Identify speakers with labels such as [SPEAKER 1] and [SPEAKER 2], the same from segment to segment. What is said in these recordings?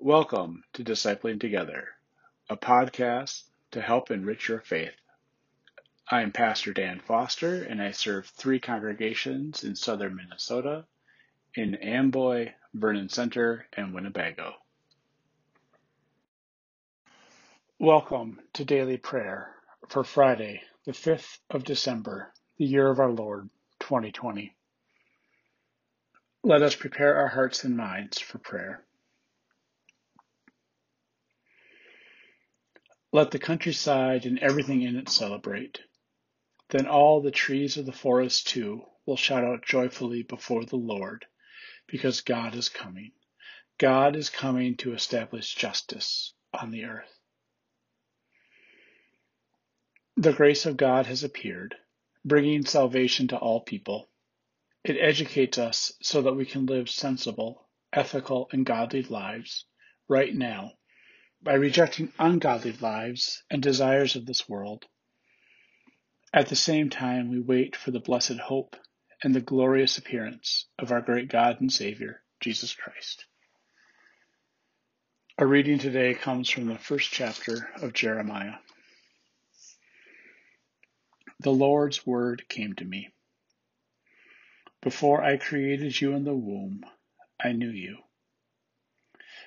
[SPEAKER 1] Welcome to Discipling Together, a podcast to help enrich your faith. I am Pastor Dan Foster, and I serve three congregations in southern Minnesota in Amboy, Vernon Center, and Winnebago. Welcome to Daily Prayer for Friday, the 5th of December, the year of our Lord, 2020. Let us prepare our hearts and minds for prayer. Let the countryside and everything in it celebrate. Then all the trees of the forest too will shout out joyfully before the Lord, because God is coming. God is coming to establish justice on the earth. The grace of God has appeared, bringing salvation to all people. It educates us so that we can live sensible, ethical, and godly lives right now by rejecting ungodly lives and desires of this world. At the same time, we wait for the blessed hope and the glorious appearance of our great God and Savior, Jesus Christ. Our reading today comes from the first chapter of Jeremiah. The Lord's word came to me. Before I created you in the womb, I knew you.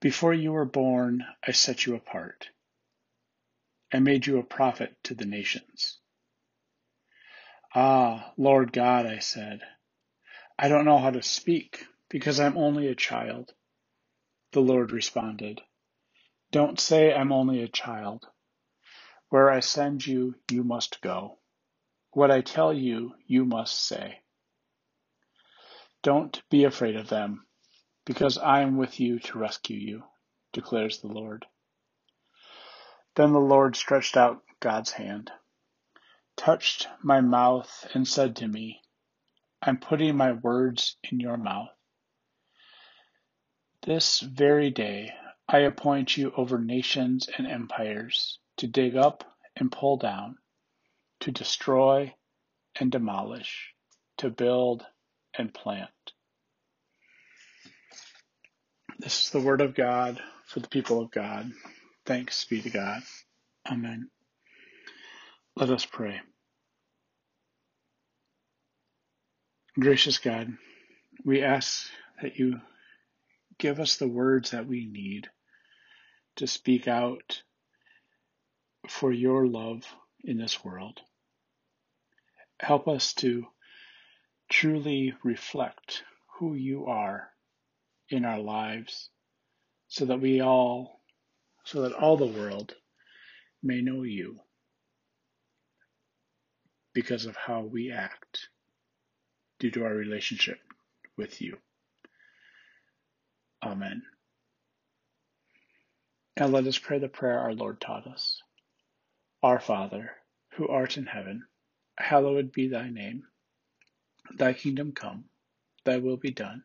[SPEAKER 1] Before you were born, I set you apart. I made you a prophet to the nations. Ah, Lord God, I said, I don't know how to speak because I'm only a child. The Lord responded, Don't say I'm only a child. Where I send you, you must go. What I tell you, you must say. Don't be afraid of them, because I am with you to rescue you, declares the Lord. Then the Lord stretched out God's hand, touched my mouth, and said to me, I'm putting my words in your mouth. This very day I appoint you over nations and empires to dig up and pull down, to destroy and demolish, to build and plant. This is the word of God for the people of God. Thanks be to God. Amen. Let us pray. Gracious God, we ask that you give us the words that we need to speak out for your love in this world. Help us to truly reflect who you are in our lives so that we all, so that all the world may know you because of how we act due to our relationship with you. Amen. Now let us pray the prayer our Lord taught us. Our Father, who art in heaven, hallowed be thy name. Thy kingdom come, thy will be done,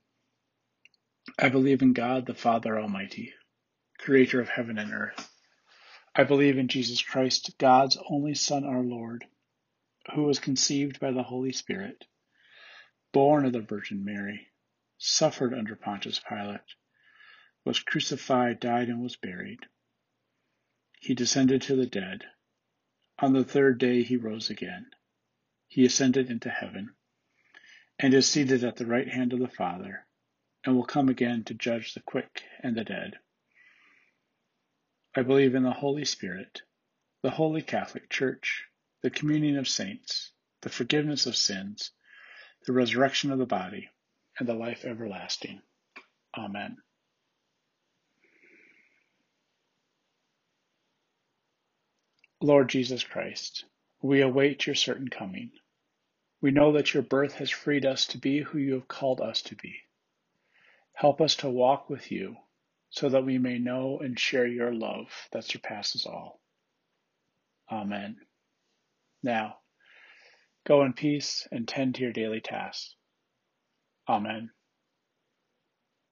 [SPEAKER 1] I believe in God, the Father Almighty, creator of heaven and earth. I believe in Jesus Christ, God's only Son, our Lord, who was conceived by the Holy Spirit, born of the Virgin Mary, suffered under Pontius Pilate, was crucified, died, and was buried. He descended to the dead. On the third day he rose again. He ascended into heaven and is seated at the right hand of the Father, and will come again to judge the quick and the dead. I believe in the Holy Spirit, the Holy Catholic Church, the communion of saints, the forgiveness of sins, the resurrection of the body, and the life everlasting. Amen. Lord Jesus Christ, we await your certain coming. We know that your birth has freed us to be who you have called us to be. Help us to walk with you so that we may know and share your love that surpasses all. Amen. Now, go in peace and tend to your daily tasks. Amen.